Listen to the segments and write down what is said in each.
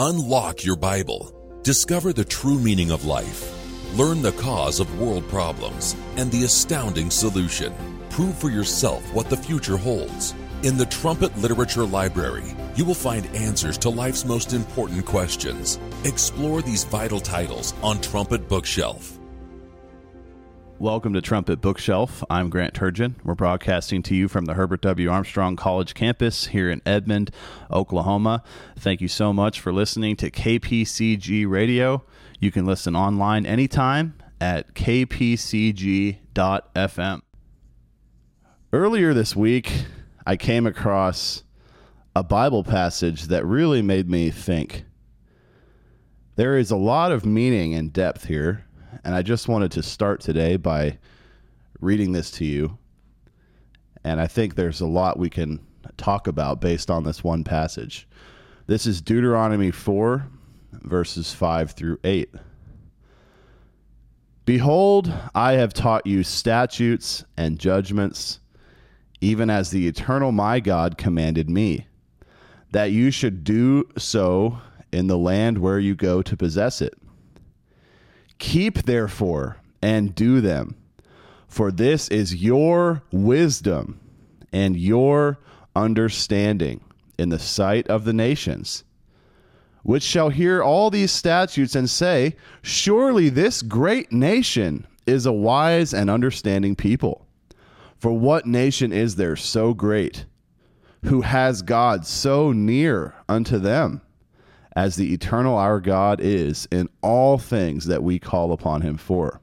Unlock your Bible. Discover the true meaning of life. Learn the cause of world problems and the astounding solution. Prove for yourself what the future holds. In the Trumpet Literature Library, you will find answers to life's most important questions. Explore these vital titles on Trumpet Bookshelf. Welcome to Trumpet Bookshelf. I'm Grant Turgeon. We're broadcasting to you from the Herbert W. Armstrong College campus here in Edmond, Oklahoma. Thank you so much for listening to KPCG Radio. You can listen online anytime at kpcg.fm. Earlier this week, I came across a Bible passage that really made me think. There is a lot of meaning and depth here and I just wanted to start today by reading this to you. And I think there's a lot we can talk about based on this one passage. This is Deuteronomy 4, verses 5 through 8. Behold, I have taught you statutes and judgments, even as the eternal my God commanded me, that you should do so in the land where you go to possess it Keep therefore and do them, for this is your wisdom and your understanding in the sight of the nations, which shall hear all these statutes and say, Surely this great nation is a wise and understanding people. For what nation is there so great, who has God so near unto them? As the eternal our God is in all things that we call upon him for.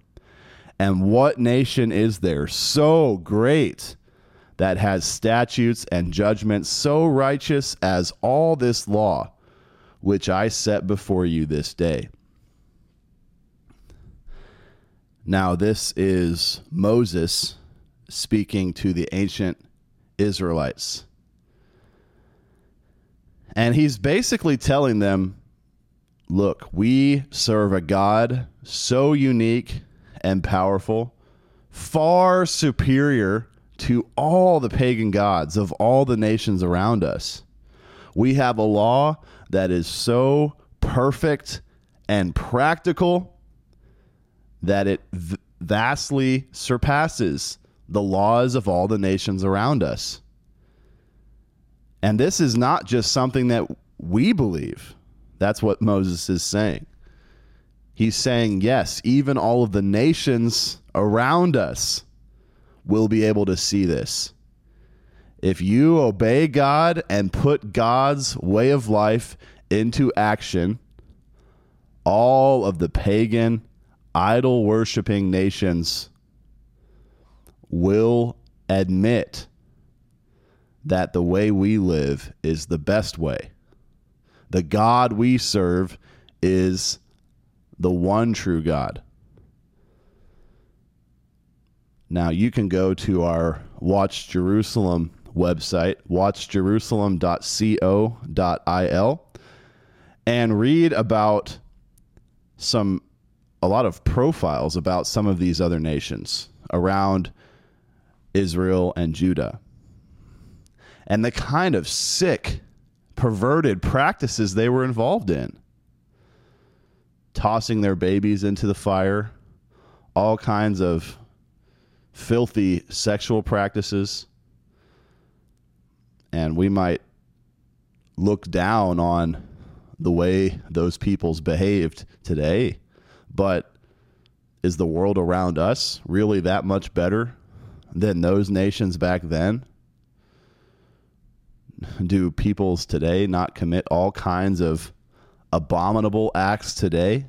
And what nation is there so great that has statutes and judgments so righteous as all this law which I set before you this day? Now, this is Moses speaking to the ancient Israelites. And he's basically telling them look, we serve a God so unique and powerful, far superior to all the pagan gods of all the nations around us. We have a law that is so perfect and practical that it v- vastly surpasses the laws of all the nations around us. And this is not just something that we believe. That's what Moses is saying. He's saying, yes, even all of the nations around us will be able to see this. If you obey God and put God's way of life into action, all of the pagan, idol worshiping nations will admit that the way we live is the best way. The God we serve is the one true God. Now, you can go to our Watch Jerusalem website, watchjerusalem.co.il, and read about some, a lot of profiles about some of these other nations around Israel and Judah and the kind of sick, perverted practices they were involved in. Tossing their babies into the fire, all kinds of filthy sexual practices. And we might look down on the way those peoples behaved today. But is the world around us really that much better than those nations back then? Do peoples today not commit all kinds of abominable acts today?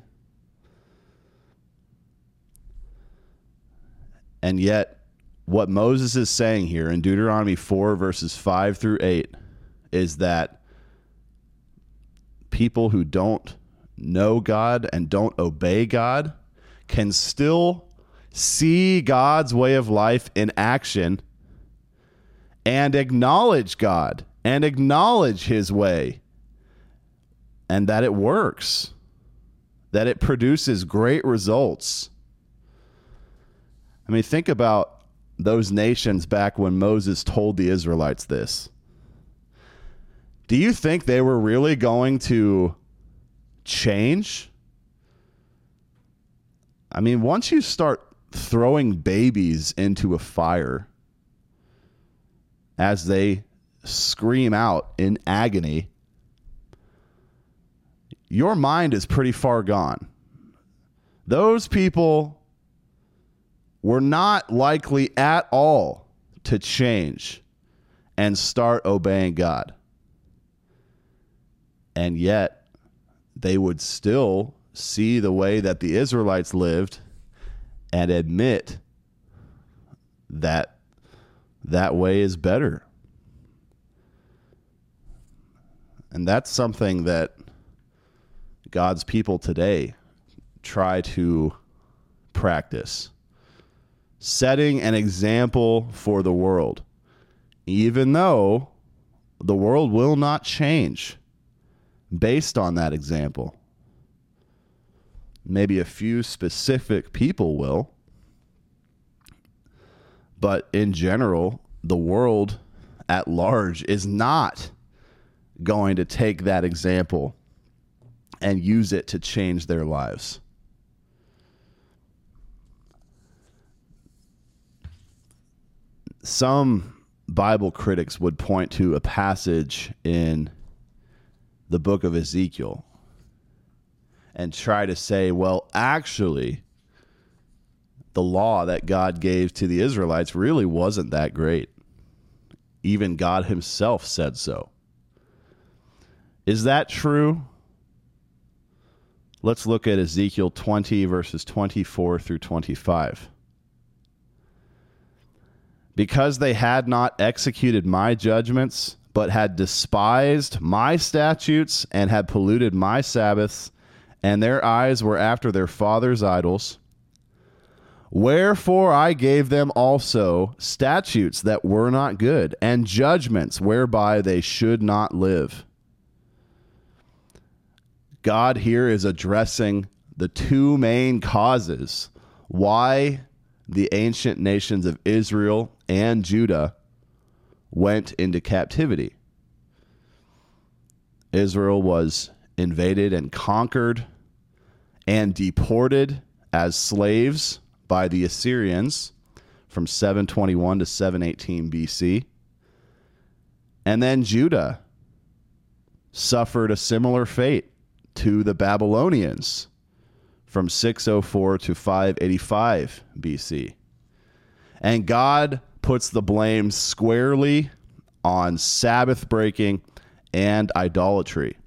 And yet, what Moses is saying here in Deuteronomy 4, verses 5 through 8, is that people who don't know God and don't obey God can still see God's way of life in action and acknowledge God and acknowledge his way and that it works, that it produces great results. I mean, think about those nations back when Moses told the Israelites this. Do you think they were really going to change. I mean, once you start throwing babies into a fire as they scream out in agony, your mind is pretty far gone. Those people were not likely at all to change and start obeying God. And yet, they would still see the way that the Israelites lived and admit that that way is better. And that's something that God's people today try to practice. Setting an example for the world, even though the world will not change based on that example. Maybe a few specific people will. But in general, the world at large is not going to take that example and use it to change their lives. Some Bible critics would point to a passage in the book of Ezekiel and try to say, well, actually, the law that God gave to the Israelites really wasn't that great. Even God Himself said so. Is that true? Let's look at Ezekiel 20, verses 24 through 25. Because they had not executed my judgments, but had despised my statutes and had polluted my Sabbaths, and their eyes were after their fathers' idols. Wherefore I gave them also statutes that were not good, and judgments whereby they should not live. God here is addressing the two main causes why the ancient nations of Israel and Judah went into captivity. Israel was invaded and conquered and deported as slaves by the Assyrians from 721 to 718 BC. And then Judah suffered a similar fate to the Babylonians from 604 to 585 BC. And God puts the blame squarely on Sabbath breaking and idolatry.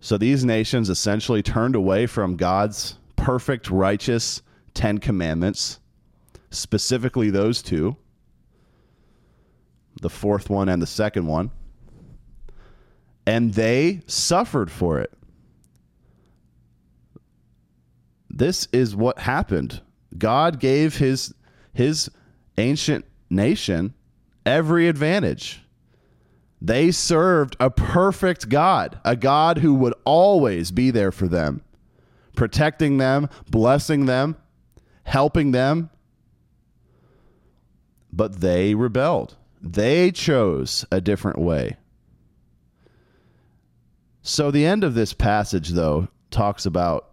So these nations essentially turned away from God's perfect, righteous Ten Commandments, specifically those two, the fourth one and the second one, and they suffered for it. This is what happened. God gave his his ancient nation every advantage. They served a perfect God, a God who would always be there for them, protecting them, blessing them, helping them. But they rebelled. They chose a different way. So, the end of this passage, though, talks about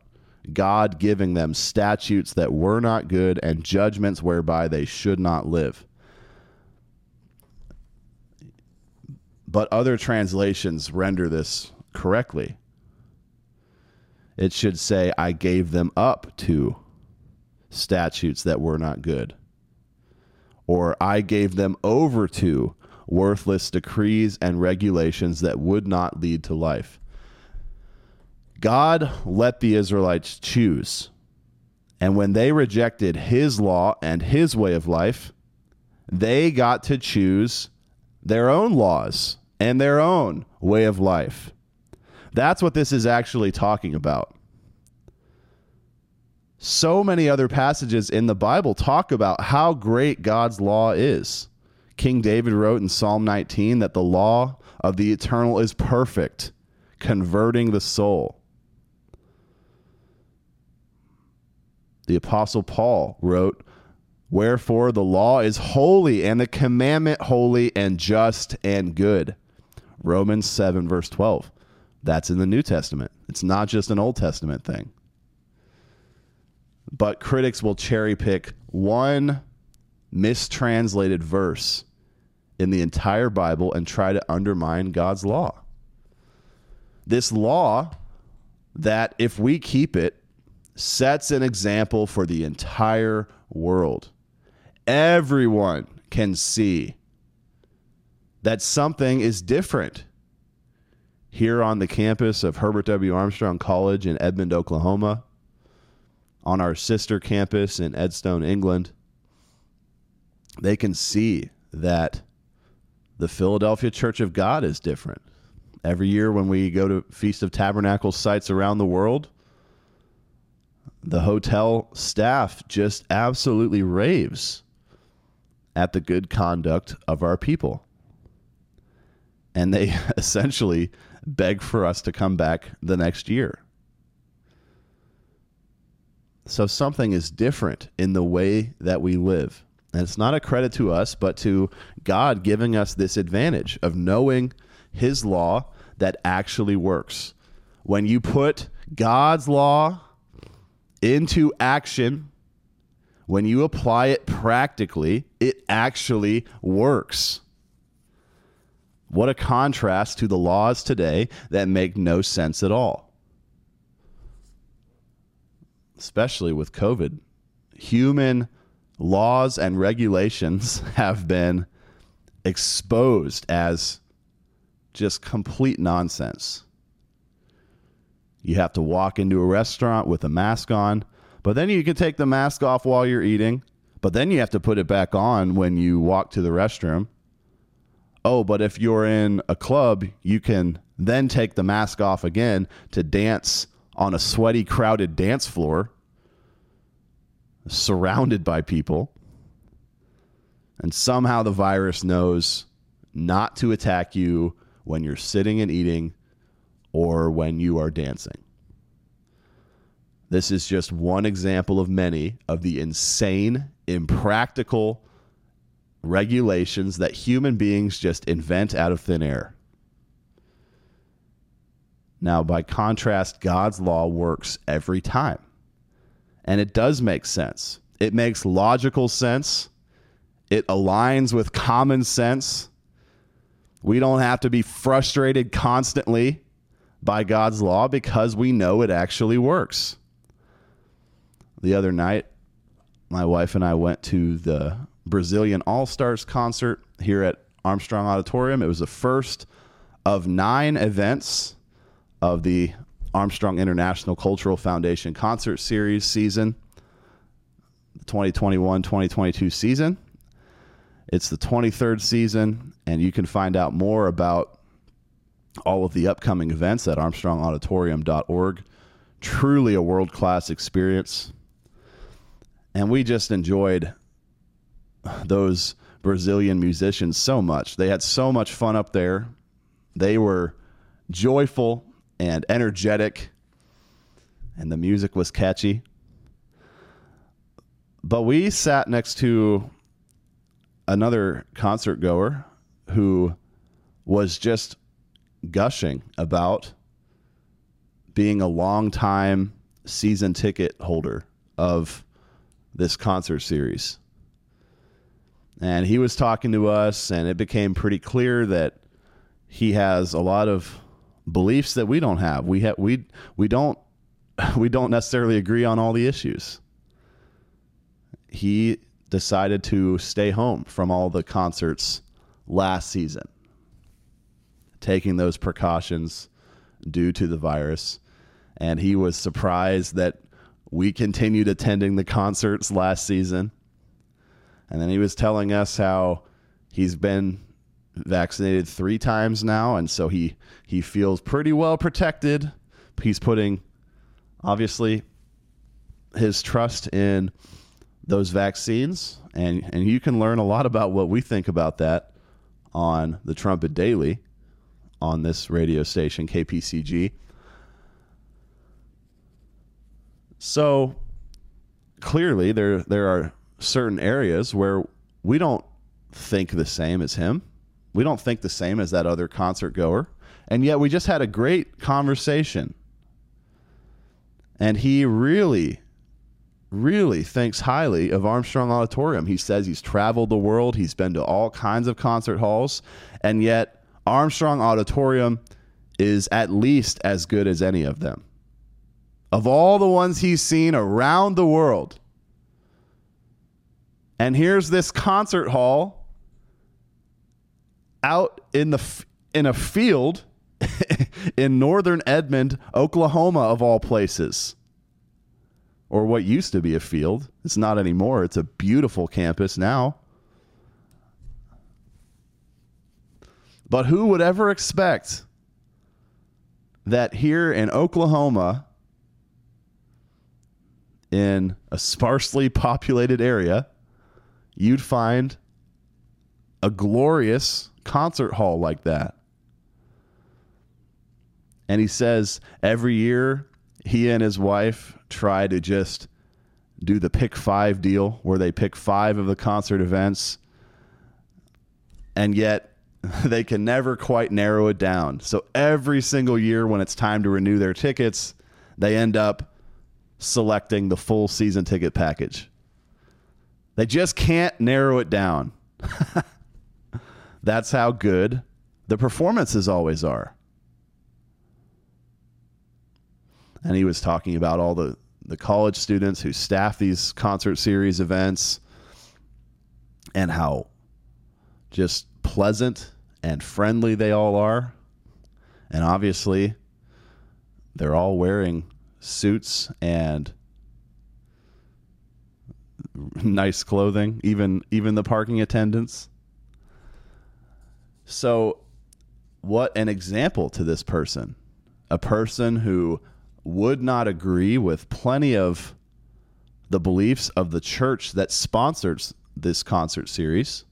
God giving them statutes that were not good and judgments whereby they should not live. but other translations render this correctly. It should say, I gave them up to statutes that were not good. Or I gave them over to worthless decrees and regulations that would not lead to life. God let the Israelites choose. And when they rejected his law and his way of life, they got to choose their own laws and their own way of life. That's what this is actually talking about. So many other passages in the Bible talk about how great God's law is. King David wrote in Psalm 19 that the law of the eternal is perfect, converting the soul. The Apostle Paul wrote, Wherefore the law is holy, and the commandment holy and just and good. Romans 7, verse 12. That's in the New Testament. It's not just an Old Testament thing. But critics will cherry pick one mistranslated verse in the entire Bible and try to undermine God's law. This law that, if we keep it, sets an example for the entire world. Everyone can see that something is different here on the campus of Herbert W. Armstrong College in Edmond, Oklahoma, on our sister campus in Edstone, England. They can see that the Philadelphia Church of God is different. Every year when we go to Feast of Tabernacles sites around the world, the hotel staff just absolutely raves at the good conduct of our people. And they essentially beg for us to come back the next year. So something is different in the way that we live. And it's not a credit to us, but to God giving us this advantage of knowing His law that actually works. When you put God's law into action, when you apply it practically, it actually works. What a contrast to the laws today that make no sense at all. Especially with COVID. Human laws and regulations have been exposed as just complete nonsense. You have to walk into a restaurant with a mask on, but then you can take the mask off while you're eating, but then you have to put it back on when you walk to the restroom. Oh, but if you're in a club, you can then take the mask off again to dance on a sweaty, crowded dance floor, surrounded by people. And somehow the virus knows not to attack you when you're sitting and eating or when you are dancing. This is just one example of many of the insane, impractical regulations that human beings just invent out of thin air. Now, by contrast, God's law works every time. And it does make sense. It makes logical sense. It aligns with common sense. We don't have to be frustrated constantly by God's law because we know it actually works. The other night, my wife and I went to the Brazilian All Stars concert here at Armstrong Auditorium. It was the first of nine events of the Armstrong International Cultural Foundation concert series season, the 2021 2022 season. It's the 23rd season, and you can find out more about all of the upcoming events at armstrongauditorium.org. Truly a world class experience. And we just enjoyed those Brazilian musicians so much. They had so much fun up there. They were joyful and energetic, and the music was catchy. But we sat next to another concert goer who was just gushing about being a long time season ticket holder of this concert series. And he was talking to us, and it became pretty clear that he has a lot of beliefs that we don't have. We have we we don't we don't necessarily agree on all the issues. He decided to stay home from all the concerts last season taking those precautions due to the virus. And he was surprised that we continued attending the concerts last season. And then he was telling us how he's been vaccinated three times now. And so he, he feels pretty well protected. He's putting, obviously, his trust in those vaccines. And, and you can learn a lot about what we think about that on the Trumpet Daily on this radio station, KPCG. So clearly, there there are certain areas where we don't think the same as him. We don't think the same as that other concert goer. And yet we just had a great conversation. And he really, really thinks highly of Armstrong Auditorium. He says he's traveled the world, he's been to all kinds of concert halls, and yet Armstrong Auditorium is at least as good as any of them. Of all the ones he's seen around the world. And here's this concert hall out in the in a field in northern Edmond, Oklahoma, of all places. Or what used to be a field. It's not anymore. It's a beautiful campus now. But who would ever expect that here in Oklahoma, in a sparsely populated area, you'd find a glorious concert hall like that? And he says every year he and his wife try to just do the pick five deal where they pick five of the concert events. And yet they can never quite narrow it down. So every single year when it's time to renew their tickets, they end up selecting the full season ticket package. They just can't narrow it down. That's how good the performances always are. and he was talking about all the the college students who staff these concert series events and how just pleasant and friendly they all are. And obviously, they're all wearing suits and nice clothing, even even the parking attendants. So, what an example to this person. A person who would not agree with plenty of the beliefs of the church that sponsors this concert series.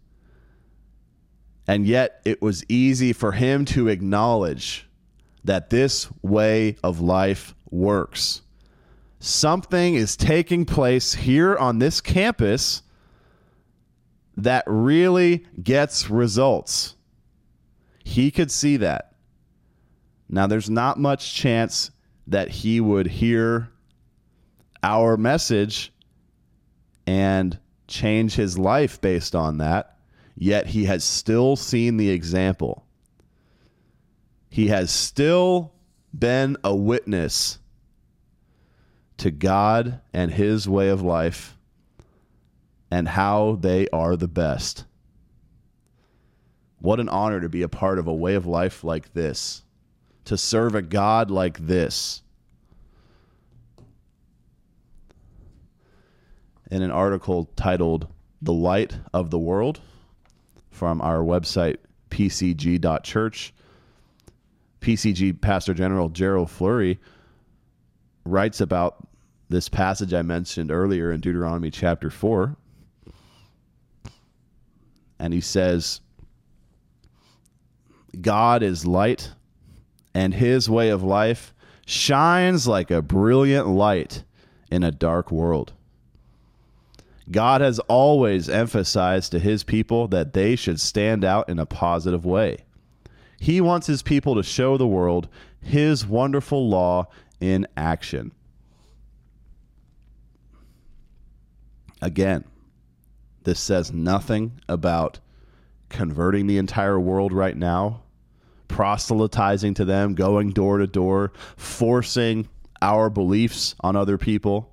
And yet, it was easy for him to acknowledge that this way of life works. Something is taking place here on this campus that really gets results. He could see that. Now, there's not much chance that he would hear our message and change his life based on that, yet he has still seen the example. He has still been a witness to God and his way of life and how they are the best. What an honor to be a part of a way of life like this to serve a God like this. In an article titled The Light of the World from our website, pcg.church, PCG Pastor General Gerald Flurry writes about this passage I mentioned earlier in Deuteronomy chapter 4. And he says, God is light and his way of life shines like a brilliant light in a dark world. God has always emphasized to his people that they should stand out in a positive way. He wants his people to show the world his wonderful law in action. Again, this says nothing about converting the entire world right now proselytizing to them, going door to door, forcing our beliefs on other people.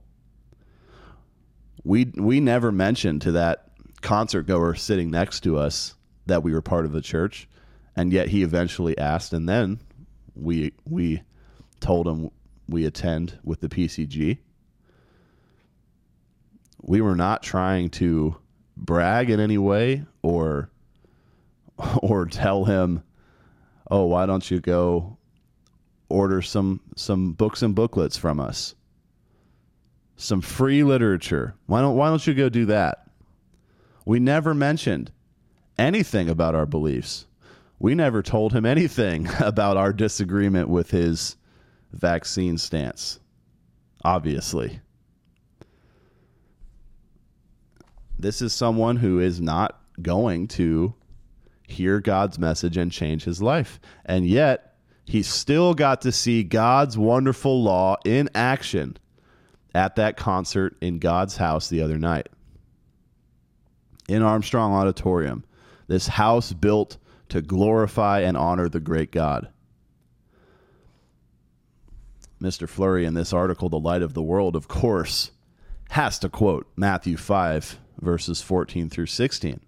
We we never mentioned to that concert goer sitting next to us that we were part of the church, and yet he eventually asked, and then we we told him we attend with the PCG. We were not trying to brag in any way or or tell him oh, why don't you go order some some books and booklets from us? Some free literature. Why don't why don't you go do that? We never mentioned anything about our beliefs. We never told him anything about our disagreement with his vaccine stance. Obviously. This is someone who is not going to hear God's message and change his life. And yet, he still got to see God's wonderful law in action at that concert in God's house the other night. In Armstrong Auditorium, this house built to glorify and honor the great God. Mr. Flurry in this article, The Light of the World, of course, has to quote Matthew 5, verses 14 through 16.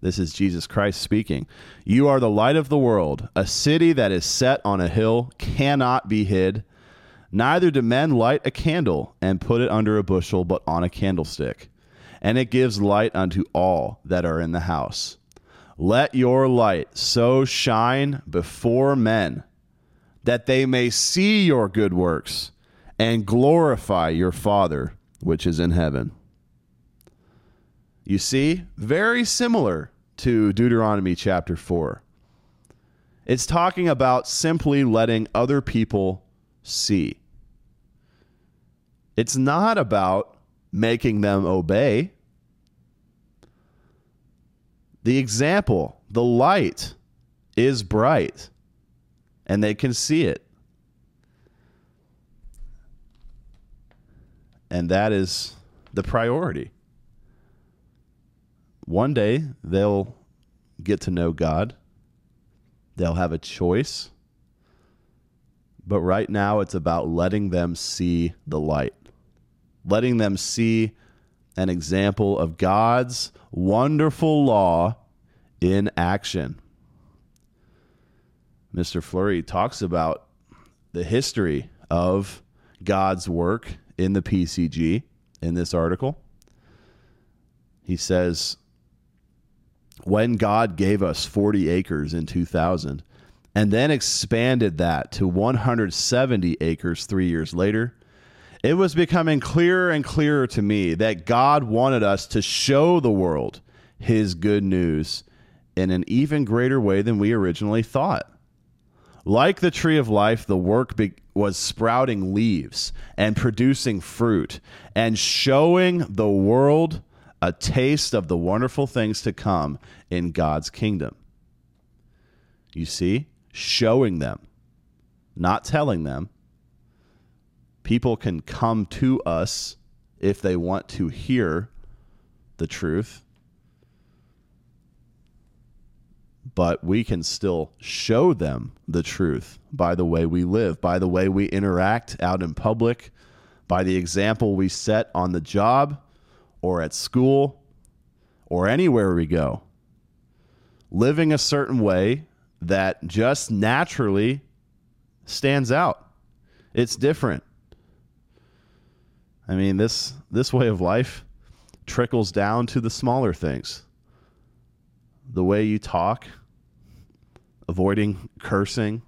This is Jesus Christ speaking. You are the light of the world. A city that is set on a hill cannot be hid. Neither do men light a candle and put it under a bushel, but on a candlestick. And it gives light unto all that are in the house. Let your light so shine before men that they may see your good works and glorify your Father which is in heaven. You see, very similar to Deuteronomy chapter 4. It's talking about simply letting other people see. It's not about making them obey. The example, the light, is bright and they can see it. And that is the priority. One day they'll get to know God, they'll have a choice. But right now, it's about letting them see the light, letting them see an example of God's wonderful law in action. Mr. Flurry talks about the history of God's work in the PCG in this article. He says, when God gave us 40 acres in 2000 and then expanded that to 170 acres three years later, it was becoming clearer and clearer to me that God wanted us to show the world his good news in an even greater way than we originally thought. Like the tree of life, the work be- was sprouting leaves and producing fruit and showing the world a taste of the wonderful things to come in God's kingdom. You see, showing them, not telling them. People can come to us if they want to hear the truth but we can still show them the truth by the way we live, by the way we interact out in public, by the example we set on the job or at school or anywhere we go. Living a certain way that just naturally stands out. It's different. I mean, this this way of life trickles down to the smaller things. The way you talk, avoiding cursing,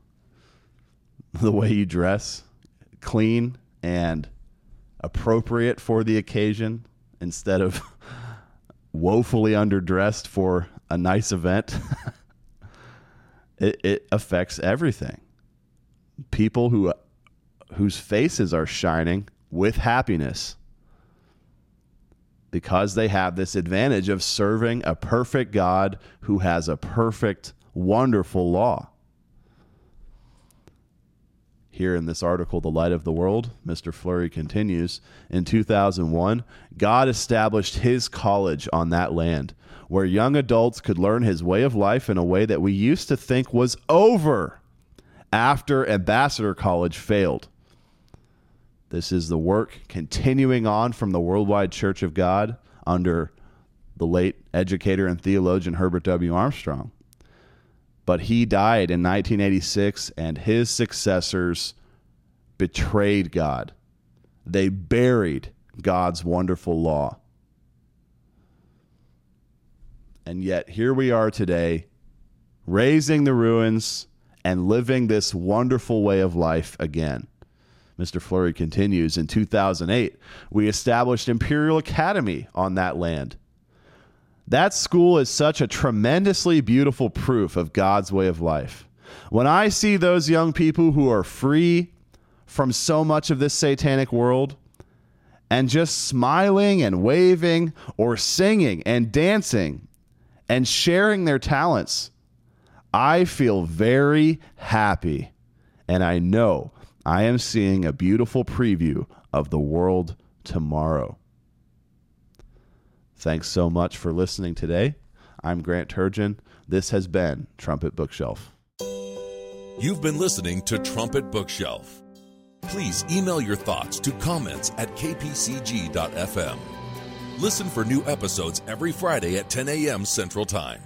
the way you dress, clean and appropriate for the occasion instead of woefully underdressed for a nice event. it, it affects everything. People who whose faces are shining with happiness because they have this advantage of serving a perfect God who has a perfect wonderful law. Here in this article, The Light of the World, Mr. Flurry continues In 2001, God established his college on that land where young adults could learn his way of life in a way that we used to think was over after Ambassador College failed. This is the work continuing on from the Worldwide Church of God under the late educator and theologian Herbert W. Armstrong but he died in 1986 and his successors betrayed God. They buried God's wonderful law. And yet, here we are today, raising the ruins and living this wonderful way of life again. Mr. Flurry continues In 2008, we established Imperial Academy on that land that school is such a tremendously beautiful proof of God's way of life. When I see those young people who are free from so much of this satanic world and just smiling and waving or singing and dancing and sharing their talents, I feel very happy and I know I am seeing a beautiful preview of the world tomorrow. Thanks so much for listening today. I'm Grant Turgeon. This has been Trumpet Bookshelf. You've been listening to Trumpet Bookshelf. Please email your thoughts to comments at kpcg.fm. Listen for new episodes every Friday at 10 a.m. Central Time.